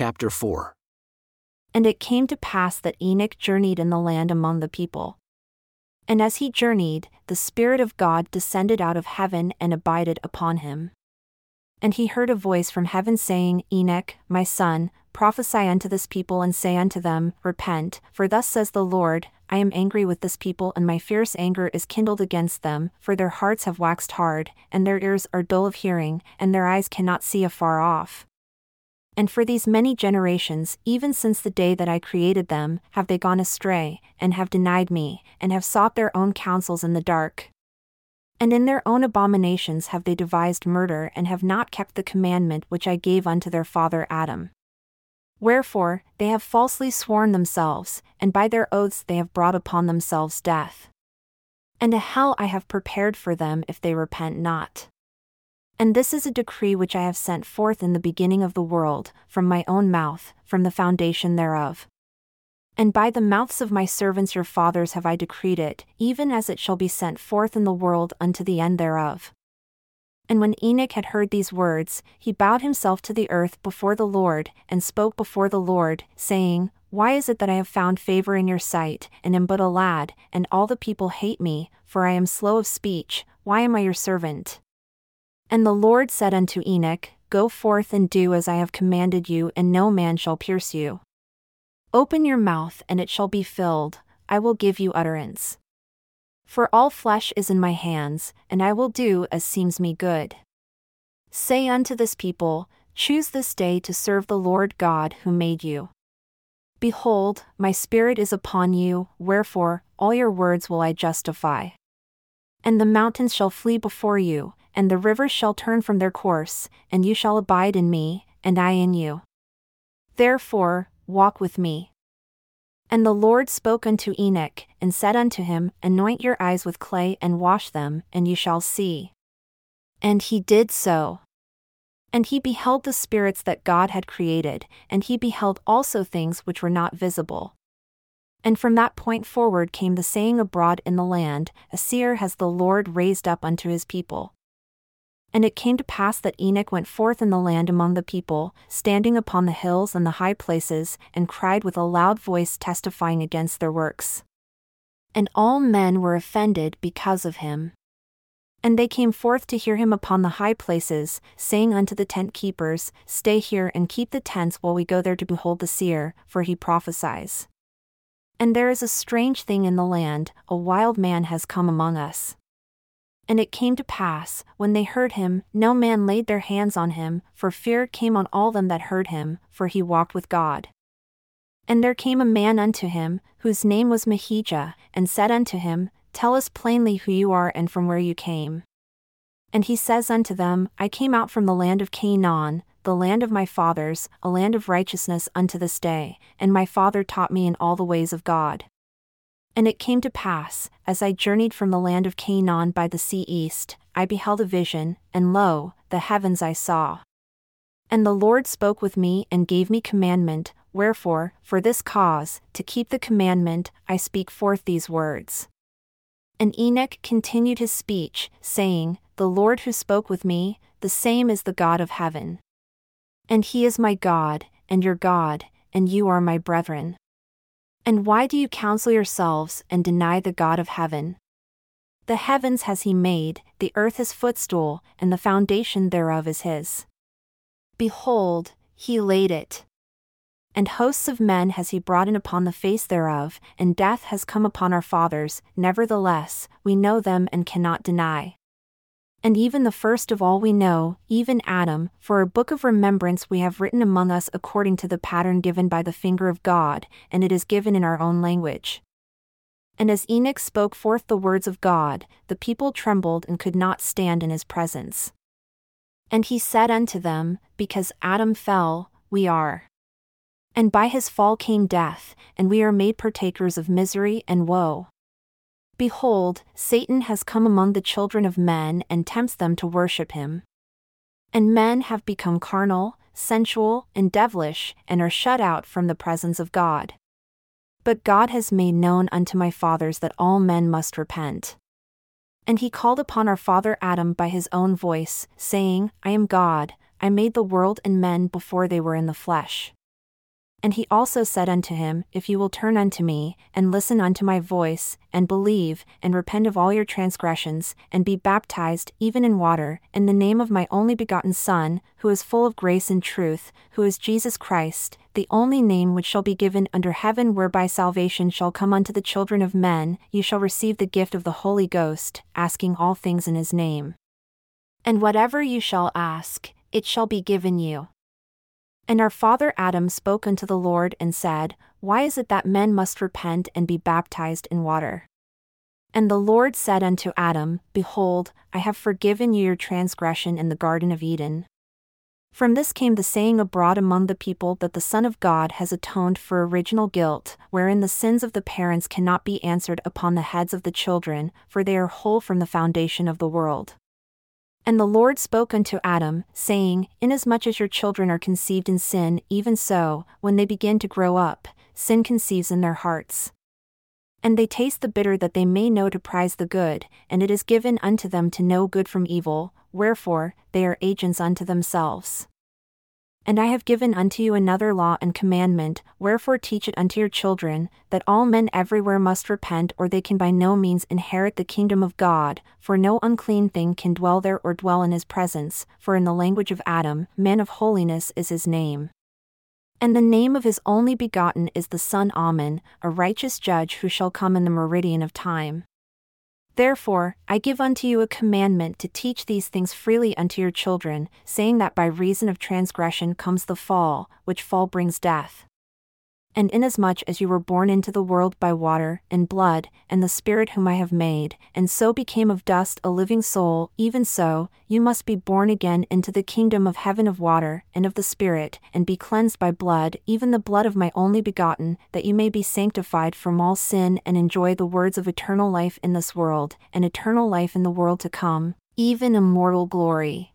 Chapter 4 And it came to pass that Enoch journeyed in the land among the people. And as he journeyed, the Spirit of God descended out of heaven and abided upon him. And he heard a voice from heaven saying, Enoch, my son, prophesy unto this people and say unto them, Repent, for thus says the Lord, I am angry with this people, and my fierce anger is kindled against them, for their hearts have waxed hard, and their ears are dull of hearing, and their eyes cannot see afar off. And for these many generations, even since the day that I created them, have they gone astray, and have denied me, and have sought their own counsels in the dark. And in their own abominations have they devised murder, and have not kept the commandment which I gave unto their father Adam. Wherefore, they have falsely sworn themselves, and by their oaths they have brought upon themselves death. And a hell I have prepared for them if they repent not. And this is a decree which I have sent forth in the beginning of the world, from my own mouth, from the foundation thereof. And by the mouths of my servants your fathers have I decreed it, even as it shall be sent forth in the world unto the end thereof. And when Enoch had heard these words, he bowed himself to the earth before the Lord, and spoke before the Lord, saying, Why is it that I have found favor in your sight, and am but a lad, and all the people hate me, for I am slow of speech, why am I your servant? And the Lord said unto Enoch, Go forth and do as I have commanded you, and no man shall pierce you. Open your mouth, and it shall be filled, I will give you utterance. For all flesh is in my hands, and I will do as seems me good. Say unto this people, Choose this day to serve the Lord God who made you. Behold, my spirit is upon you, wherefore, all your words will I justify. And the mountains shall flee before you, and the rivers shall turn from their course, and you shall abide in me, and I in you. Therefore, walk with me. And the Lord spoke unto Enoch, and said unto him, Anoint your eyes with clay and wash them, and you shall see. And he did so. And he beheld the spirits that God had created, and he beheld also things which were not visible. And from that point forward came the saying abroad in the land, A seer has the Lord raised up unto his people. And it came to pass that Enoch went forth in the land among the people, standing upon the hills and the high places, and cried with a loud voice, testifying against their works. And all men were offended because of him. And they came forth to hear him upon the high places, saying unto the tent keepers, Stay here and keep the tents while we go there to behold the seer, for he prophesies. And there is a strange thing in the land, a wild man has come among us. And it came to pass, when they heard him, no man laid their hands on him, for fear came on all them that heard him, for he walked with God. And there came a man unto him, whose name was Mahijah, and said unto him, Tell us plainly who you are and from where you came. And he says unto them, I came out from the land of Canaan, the land of my fathers, a land of righteousness unto this day, and my father taught me in all the ways of God. And it came to pass, as I journeyed from the land of Canaan by the sea east, I beheld a vision, and lo, the heavens I saw. And the Lord spoke with me and gave me commandment, wherefore, for this cause, to keep the commandment, I speak forth these words. And Enoch continued his speech, saying, The Lord who spoke with me, the same is the God of heaven. And he is my God, and your God, and you are my brethren. And why do you counsel yourselves and deny the God of heaven? The heavens has he made, the earth his footstool, and the foundation thereof is his. Behold, he laid it. And hosts of men has he brought in upon the face thereof, and death has come upon our fathers, nevertheless, we know them and cannot deny. And even the first of all we know, even Adam, for a book of remembrance we have written among us according to the pattern given by the finger of God, and it is given in our own language. And as Enoch spoke forth the words of God, the people trembled and could not stand in his presence. And he said unto them, Because Adam fell, we are. And by his fall came death, and we are made partakers of misery and woe. Behold, Satan has come among the children of men and tempts them to worship him. And men have become carnal, sensual, and devilish, and are shut out from the presence of God. But God has made known unto my fathers that all men must repent. And he called upon our father Adam by his own voice, saying, I am God, I made the world and men before they were in the flesh. And he also said unto him, If you will turn unto me, and listen unto my voice, and believe, and repent of all your transgressions, and be baptized, even in water, in the name of my only begotten Son, who is full of grace and truth, who is Jesus Christ, the only name which shall be given under heaven whereby salvation shall come unto the children of men, you shall receive the gift of the Holy Ghost, asking all things in his name. And whatever you shall ask, it shall be given you. And our father Adam spoke unto the Lord and said, Why is it that men must repent and be baptized in water? And the Lord said unto Adam, Behold, I have forgiven you your transgression in the Garden of Eden. From this came the saying abroad among the people that the Son of God has atoned for original guilt, wherein the sins of the parents cannot be answered upon the heads of the children, for they are whole from the foundation of the world. And the Lord spoke unto Adam, saying, Inasmuch as your children are conceived in sin, even so, when they begin to grow up, sin conceives in their hearts. And they taste the bitter that they may know to prize the good, and it is given unto them to know good from evil, wherefore, they are agents unto themselves. And I have given unto you another law and commandment, wherefore teach it unto your children, that all men everywhere must repent, or they can by no means inherit the kingdom of God, for no unclean thing can dwell there or dwell in his presence, for in the language of Adam, man of holiness is his name. And the name of his only begotten is the Son of Man, a righteous judge who shall come in the meridian of time. Therefore, I give unto you a commandment to teach these things freely unto your children, saying that by reason of transgression comes the fall, which fall brings death and inasmuch as you were born into the world by water, and blood, and the Spirit whom I have made, and so became of dust a living soul, even so, you must be born again into the kingdom of heaven of water, and of the Spirit, and be cleansed by blood, even the blood of my only begotten, that you may be sanctified from all sin and enjoy the words of eternal life in this world, and eternal life in the world to come, even immortal glory.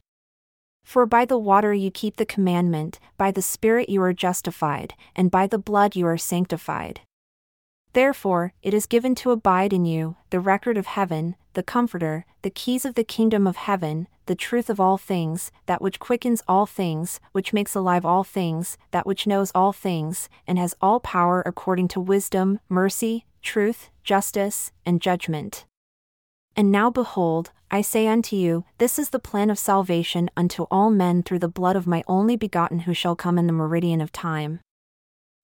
For by the water you keep the commandment, by the Spirit you are justified, and by the blood you are sanctified. Therefore, it is given to abide in you, the record of heaven, the Comforter, the keys of the kingdom of heaven, the truth of all things, that which quickens all things, which makes alive all things, that which knows all things, and has all power according to wisdom, mercy, truth, justice, and judgment. And now behold, I say unto you, this is the plan of salvation unto all men through the blood of my only begotten who shall come in the meridian of time.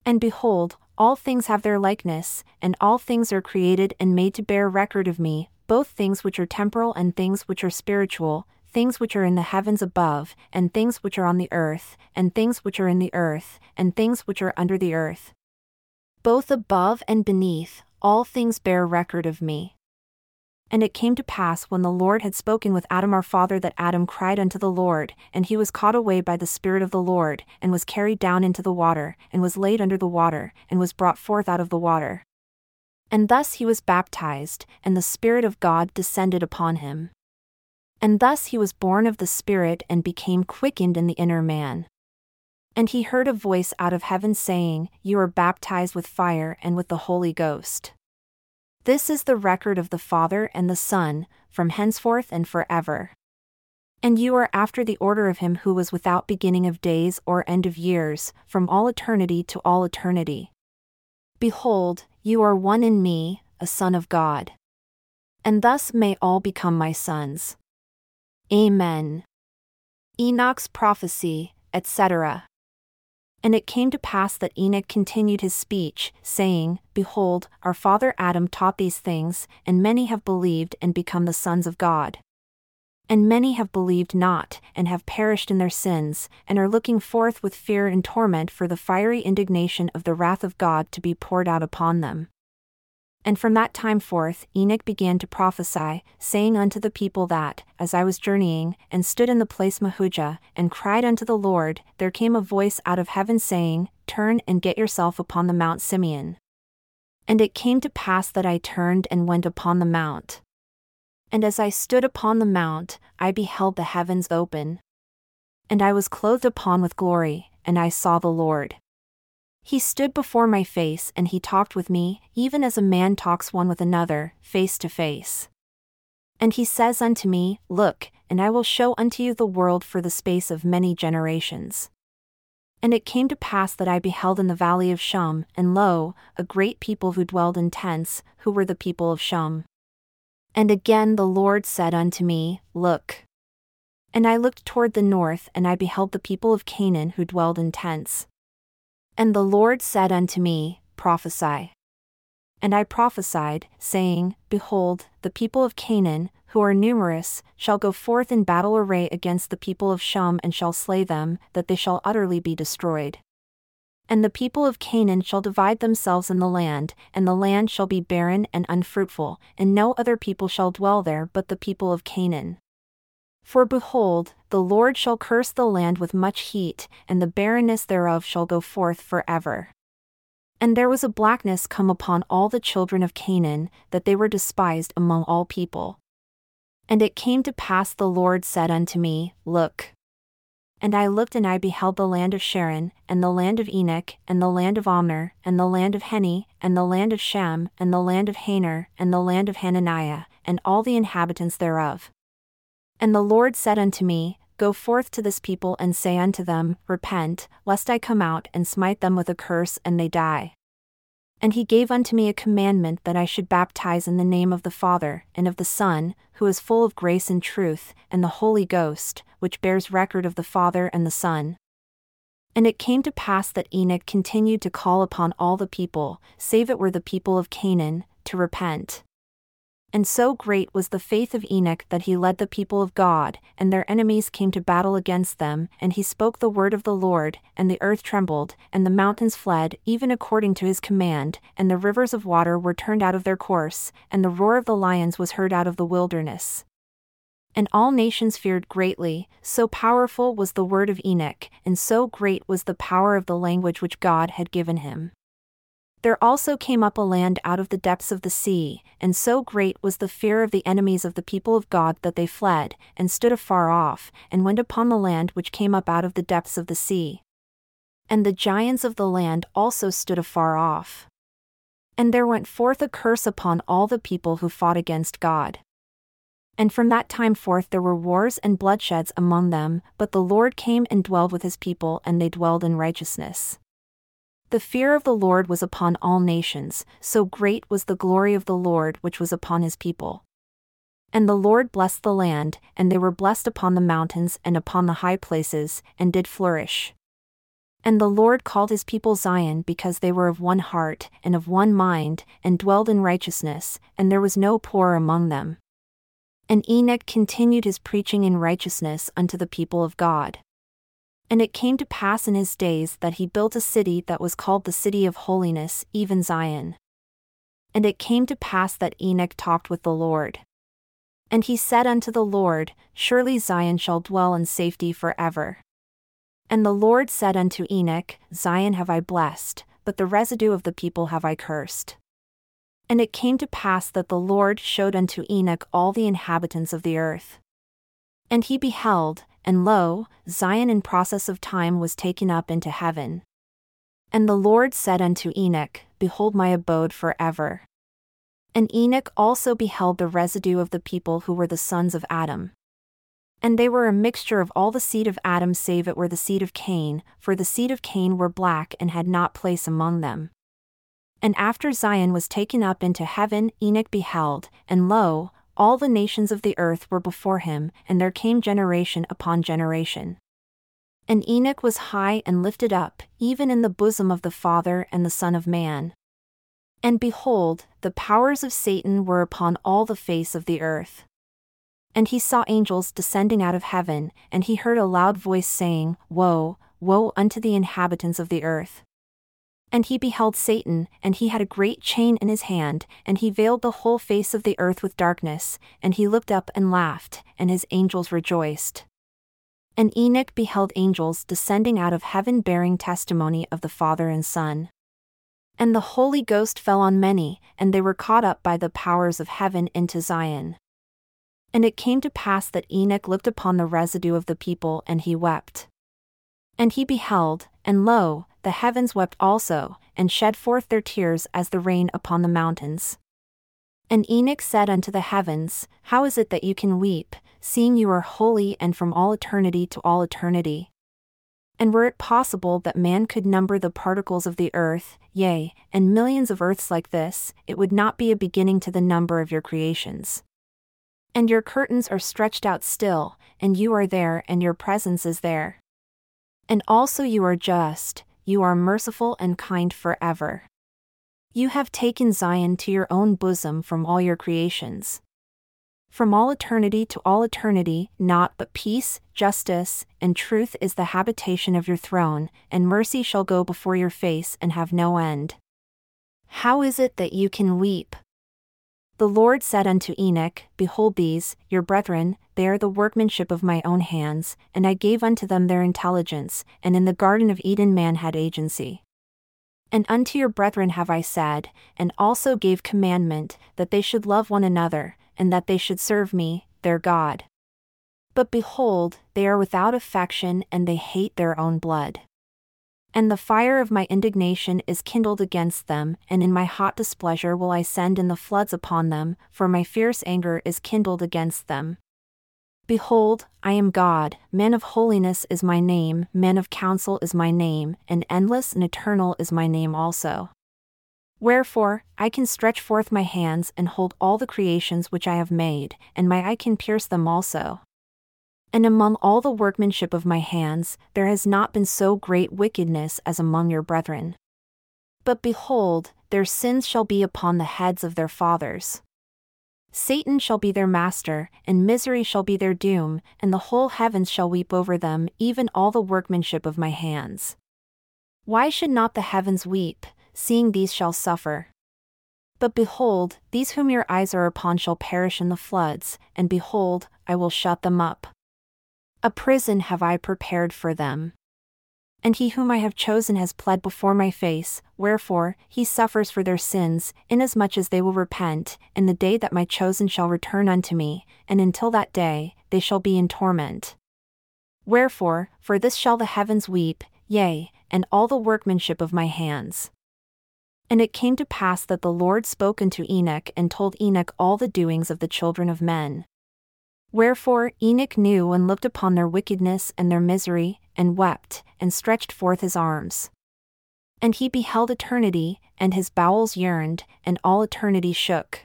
And behold, all things have their likeness, and all things are created and made to bear record of me, both things which are temporal and things which are spiritual, things which are in the heavens above, and things which are on the earth, and things which are in the earth, and things which are under the earth. Both above and beneath, all things bear record of me. And it came to pass when the Lord had spoken with Adam our father that Adam cried unto the Lord, and he was caught away by the Spirit of the Lord, and was carried down into the water, and was laid under the water, and was brought forth out of the water. And thus he was baptized, and the Spirit of God descended upon him. And thus he was born of the Spirit and became quickened in the inner man. And he heard a voice out of heaven saying, You are baptized with fire and with the Holy Ghost. This is the record of the Father and the Son, from henceforth and forever. And you are after the order of him who was without beginning of days or end of years, from all eternity to all eternity. Behold, you are one in me, a Son of God. And thus may all become my sons. Amen. Enoch's prophecy, etc. And it came to pass that Enoch continued his speech, saying, Behold, our father Adam taught these things, and many have believed and become the sons of God. And many have believed not, and have perished in their sins, and are looking forth with fear and torment for the fiery indignation of the wrath of God to be poured out upon them. And from that time forth Enoch began to prophesy, saying unto the people that, as I was journeying, and stood in the place Mahujah, and cried unto the Lord, there came a voice out of heaven saying, Turn and get yourself upon the Mount Simeon. And it came to pass that I turned and went upon the mount. And as I stood upon the mount, I beheld the heavens open. And I was clothed upon with glory, and I saw the Lord. He stood before my face and he talked with me, even as a man talks one with another, face to face. And he says unto me, Look, and I will show unto you the world for the space of many generations. And it came to pass that I beheld in the valley of Shum, and lo, a great people who dwelled in tents, who were the people of Shum. And again the Lord said unto me, Look. And I looked toward the north, and I beheld the people of Canaan who dwelled in tents. And the Lord said unto me, Prophesy. And I prophesied, saying, Behold, the people of Canaan, who are numerous, shall go forth in battle array against the people of Shum and shall slay them, that they shall utterly be destroyed. And the people of Canaan shall divide themselves in the land, and the land shall be barren and unfruitful, and no other people shall dwell there but the people of Canaan. For behold, the Lord shall curse the land with much heat, and the barrenness thereof shall go forth for ever. And there was a blackness come upon all the children of Canaan, that they were despised among all people. And it came to pass the Lord said unto me, Look. And I looked and I beheld the land of Sharon, and the land of Enoch, and the land of Omner, and the land of Heni, and the land of Shem, and the land of Haner, and the land of Hanannihah, and all the inhabitants thereof. And the Lord said unto me, Go forth to this people and say unto them, Repent, lest I come out and smite them with a curse and they die. And he gave unto me a commandment that I should baptize in the name of the Father, and of the Son, who is full of grace and truth, and the Holy Ghost, which bears record of the Father and the Son. And it came to pass that Enoch continued to call upon all the people, save it were the people of Canaan, to repent. And so great was the faith of Enoch that he led the people of God, and their enemies came to battle against them, and he spoke the word of the Lord, and the earth trembled, and the mountains fled, even according to his command, and the rivers of water were turned out of their course, and the roar of the lions was heard out of the wilderness. And all nations feared greatly, so powerful was the word of Enoch, and so great was the power of the language which God had given him. There also came up a land out of the depths of the sea, and so great was the fear of the enemies of the people of God that they fled, and stood afar off, and went upon the land which came up out of the depths of the sea. And the giants of the land also stood afar off. And there went forth a curse upon all the people who fought against God. And from that time forth there were wars and bloodsheds among them, but the Lord came and dwelled with his people, and they dwelled in righteousness. The fear of the Lord was upon all nations, so great was the glory of the Lord which was upon his people. And the Lord blessed the land, and they were blessed upon the mountains and upon the high places, and did flourish. And the Lord called his people Zion because they were of one heart, and of one mind, and dwelled in righteousness, and there was no poor among them. And Enoch continued his preaching in righteousness unto the people of God. And it came to pass in his days that he built a city that was called the City of Holiness, even Zion. And it came to pass that Enoch talked with the Lord. And he said unto the Lord, Surely Zion shall dwell in safety for ever. And the Lord said unto Enoch, Zion have I blessed, but the residue of the people have I cursed. And it came to pass that the Lord showed unto Enoch all the inhabitants of the earth. And he beheld, and lo, Zion in process of time was taken up into heaven. And the Lord said unto Enoch, Behold my abode for ever. And Enoch also beheld the residue of the people who were the sons of Adam. And they were a mixture of all the seed of Adam save it were the seed of Cain, for the seed of Cain were black and had not place among them. And after Zion was taken up into heaven, Enoch beheld, and lo, all the nations of the earth were before him, and there came generation upon generation. And Enoch was high and lifted up, even in the bosom of the Father and the Son of Man. And behold, the powers of Satan were upon all the face of the earth. And he saw angels descending out of heaven, and he heard a loud voice saying, Woe, woe unto the inhabitants of the earth! And he beheld Satan, and he had a great chain in his hand, and he veiled the whole face of the earth with darkness, and he looked up and laughed, and his angels rejoiced. And Enoch beheld angels descending out of heaven bearing testimony of the Father and Son. And the Holy Ghost fell on many, and they were caught up by the powers of heaven into Zion. And it came to pass that Enoch looked upon the residue of the people, and he wept. And he beheld, and lo, the heavens wept also, and shed forth their tears as the rain upon the mountains. And Enoch said unto the heavens, How is it that you can weep, seeing you are holy and from all eternity to all eternity? And were it possible that man could number the particles of the earth, yea, and millions of earths like this, it would not be a beginning to the number of your creations. And your curtains are stretched out still, and you are there, and your presence is there. And also you are just, you are merciful and kind forever. You have taken Zion to your own bosom from all your creations. From all eternity to all eternity, naught but peace, justice, and truth is the habitation of your throne, and mercy shall go before your face and have no end. How is it that you can weep? The Lord said unto Enoch, Behold these, your brethren, they are the workmanship of my own hands, and I gave unto them their intelligence, and in the Garden of Eden man had agency. And unto your brethren have I said, and also gave commandment, that they should love one another, and that they should serve me, their God. But behold, they are without affection and they hate their own blood. And the fire of my indignation is kindled against them, and in my hot displeasure will I send in the floods upon them, for my fierce anger is kindled against them. Behold, I am God, man of holiness is my name, man of counsel is my name, and endless and eternal is my name also. Wherefore, I can stretch forth my hands and hold all the creations which I have made, and my eye can pierce them also. And among all the workmanship of my hands, there has not been so great wickedness as among your brethren. But behold, their sins shall be upon the heads of their fathers. Satan shall be their master, and misery shall be their doom, and the whole heavens shall weep over them, even all the workmanship of my hands. Why should not the heavens weep, seeing these shall suffer. But behold, these whom your eyes are upon shall perish in the floods, and behold, I will shut them up. A prison have I prepared for them. And he whom I have chosen has pled before my face, wherefore, he suffers for their sins, inasmuch as they will repent, in the day that my chosen shall return unto me, and until that day, they shall be in torment. Wherefore, for this shall the heavens weep, yea, and all the workmanship of my hands. And it came to pass that the Lord spoke unto Enoch and told Enoch all the doings of the children of men. Wherefore Enoch knew and looked upon their wickedness and their misery, and wept, and stretched forth his arms. And he beheld eternity, and his bowels yearned, and all eternity shook.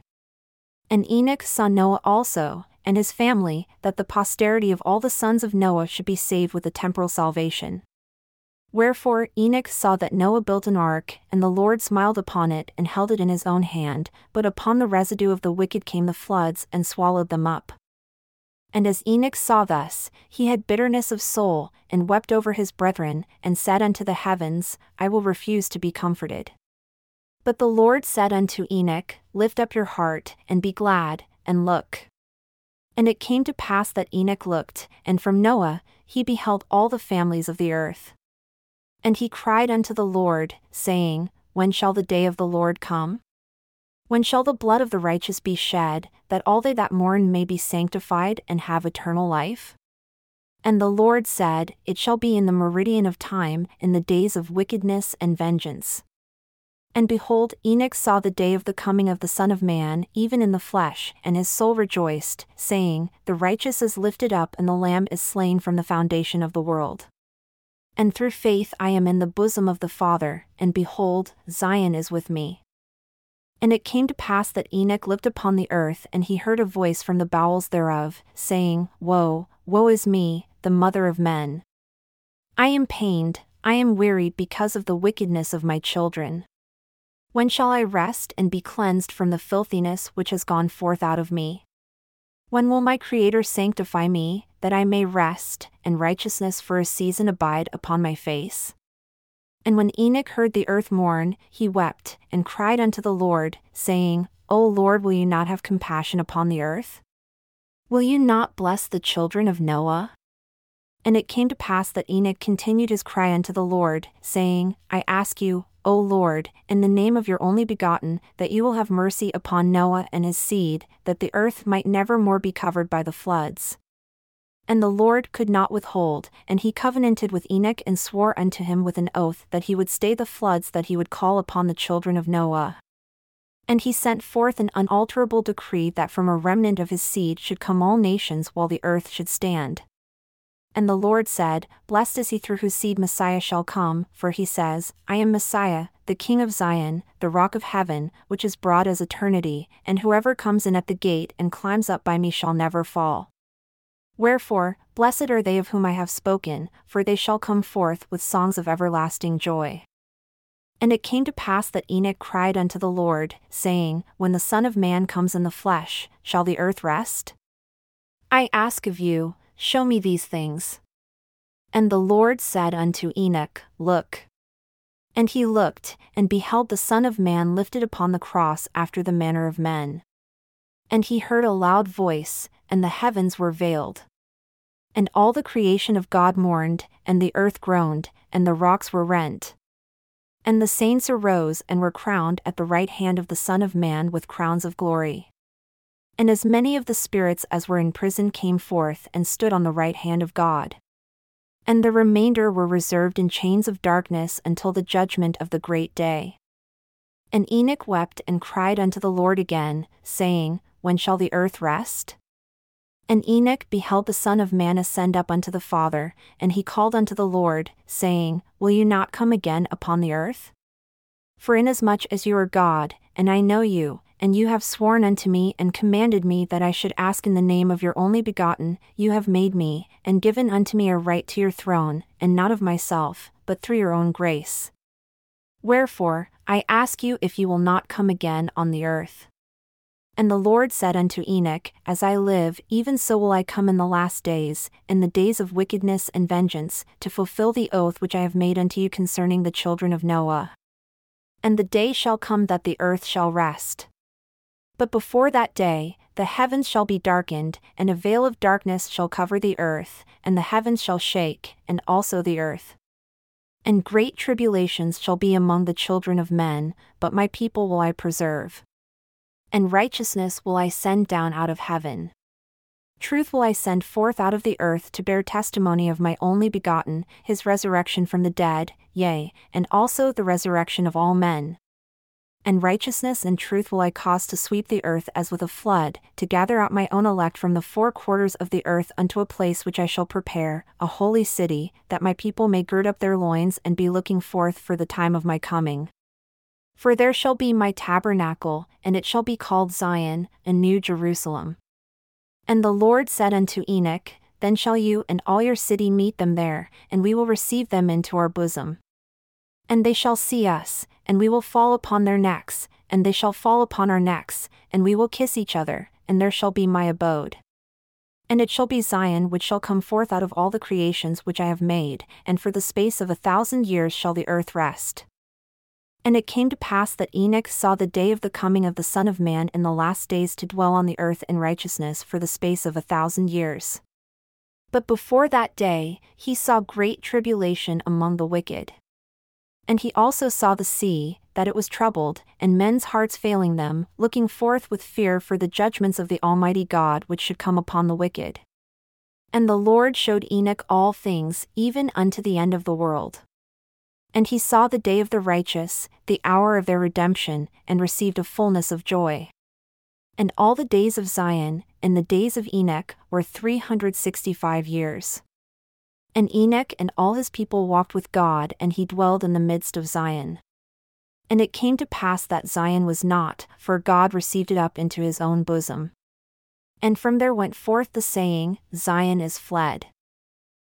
And Enoch saw Noah also, and his family, that the posterity of all the sons of Noah should be saved with a temporal salvation. Wherefore Enoch saw that Noah built an ark, and the Lord smiled upon it and held it in his own hand, but upon the residue of the wicked came the floods and swallowed them up. And as Enoch saw thus, he had bitterness of soul, and wept over his brethren, and said unto the heavens, I will refuse to be comforted. But the Lord said unto Enoch, Lift up your heart, and be glad, and look. And it came to pass that Enoch looked, and from Noah, he beheld all the families of the earth. And he cried unto the Lord, saying, When shall the day of the Lord come? When shall the blood of the righteous be shed, that all they that mourn may be sanctified and have eternal life? And the Lord said, It shall be in the meridian of time, in the days of wickedness and vengeance. And behold, Enoch saw the day of the coming of the Son of Man, even in the flesh, and his soul rejoiced, saying, The righteous is lifted up, and the Lamb is slain from the foundation of the world. And through faith I am in the bosom of the Father, and behold, Zion is with me. And it came to pass that Enoch looked upon the earth, and he heard a voice from the bowels thereof, saying, Woe, woe is me, the mother of men! I am pained, I am wearied because of the wickedness of my children. When shall I rest and be cleansed from the filthiness which has gone forth out of me? When will my Creator sanctify me, that I may rest, and righteousness for a season abide upon my face? And when Enoch heard the earth mourn, he wept, and cried unto the Lord, saying, O Lord, will you not have compassion upon the earth? Will you not bless the children of Noah? And it came to pass that Enoch continued his cry unto the Lord, saying, I ask you, O Lord, in the name of your only begotten, that you will have mercy upon Noah and his seed, that the earth might never more be covered by the floods. And the Lord could not withhold, and he covenanted with Enoch and swore unto him with an oath that he would stay the floods that he would call upon the children of Noah. And he sent forth an unalterable decree that from a remnant of his seed should come all nations while the earth should stand. And the Lord said, Blessed is he through whose seed Messiah shall come, for he says, I am Messiah, the King of Zion, the rock of heaven, which is broad as eternity, and whoever comes in at the gate and climbs up by me shall never fall. Wherefore, blessed are they of whom I have spoken, for they shall come forth with songs of everlasting joy. And it came to pass that Enoch cried unto the Lord, saying, When the Son of Man comes in the flesh, shall the earth rest? I ask of you, Show me these things. And the Lord said unto Enoch, Look. And he looked, and beheld the Son of Man lifted upon the cross after the manner of men. And he heard a loud voice, and the heavens were veiled. And all the creation of God mourned, and the earth groaned, and the rocks were rent. And the saints arose and were crowned at the right hand of the Son of Man with crowns of glory. And as many of the spirits as were in prison came forth and stood on the right hand of God. And the remainder were reserved in chains of darkness until the judgment of the great day. And Enoch wept and cried unto the Lord again, saying, When shall the earth rest? And Enoch beheld the Son of Man ascend up unto the Father, and he called unto the Lord, saying, Will you not come again upon the earth? For inasmuch as you are God, and I know you, and you have sworn unto me and commanded me that I should ask in the name of your only begotten, you have made me, and given unto me a right to your throne, and not of myself, but through your own grace. Wherefore, I ask you if you will not come again on the earth. And the Lord said unto Enoch, As I live, even so will I come in the last days, in the days of wickedness and vengeance, to fulfill the oath which I have made unto you concerning the children of Noah. And the day shall come that the earth shall rest. But before that day, the heavens shall be darkened, and a veil of darkness shall cover the earth, and the heavens shall shake, and also the earth. And great tribulations shall be among the children of men, but my people will I preserve. And righteousness will I send down out of heaven. Truth will I send forth out of the earth to bear testimony of my only begotten, his resurrection from the dead, yea, and also the resurrection of all men and righteousness and truth will I cause to sweep the earth as with a flood, to gather out my own elect from the four quarters of the earth unto a place which I shall prepare, a holy city, that my people may gird up their loins and be looking forth for the time of my coming. For there shall be my tabernacle, and it shall be called Zion, a new Jerusalem. And the Lord said unto Enoch, Then shall you and all your city meet them there, and we will receive them into our bosom. And they shall see us, and we will fall upon their necks, and they shall fall upon our necks, and we will kiss each other, and there shall be my abode. And it shall be Zion which shall come forth out of all the creations which I have made, and for the space of a thousand years shall the earth rest. And it came to pass that Enoch saw the day of the coming of the Son of Man in the last days to dwell on the earth in righteousness for the space of a thousand years. But before that day, he saw great tribulation among the wicked. And he also saw the sea, that it was troubled, and men's hearts failing them, looking forth with fear for the judgments of the Almighty God which should come upon the wicked. And the Lord showed Enoch all things, even unto the end of the world. And he saw the day of the righteous, the hour of their redemption, and received a fullness of joy. And all the days of Zion, and the days of Enoch, were three hundred sixty five years. And Enoch and all his people walked with God, and he dwelled in the midst of Zion. And it came to pass that Zion was not, for God received it up into his own bosom. And from there went forth the saying, Zion is fled.